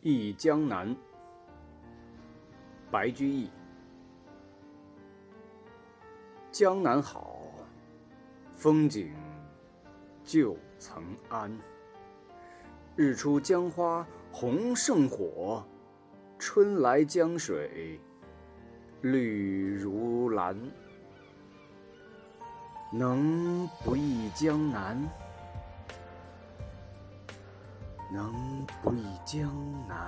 忆江南，白居易。江南好，风景旧曾谙。日出江花红胜火，春来江水绿如蓝。能不忆江南？能不忆江南？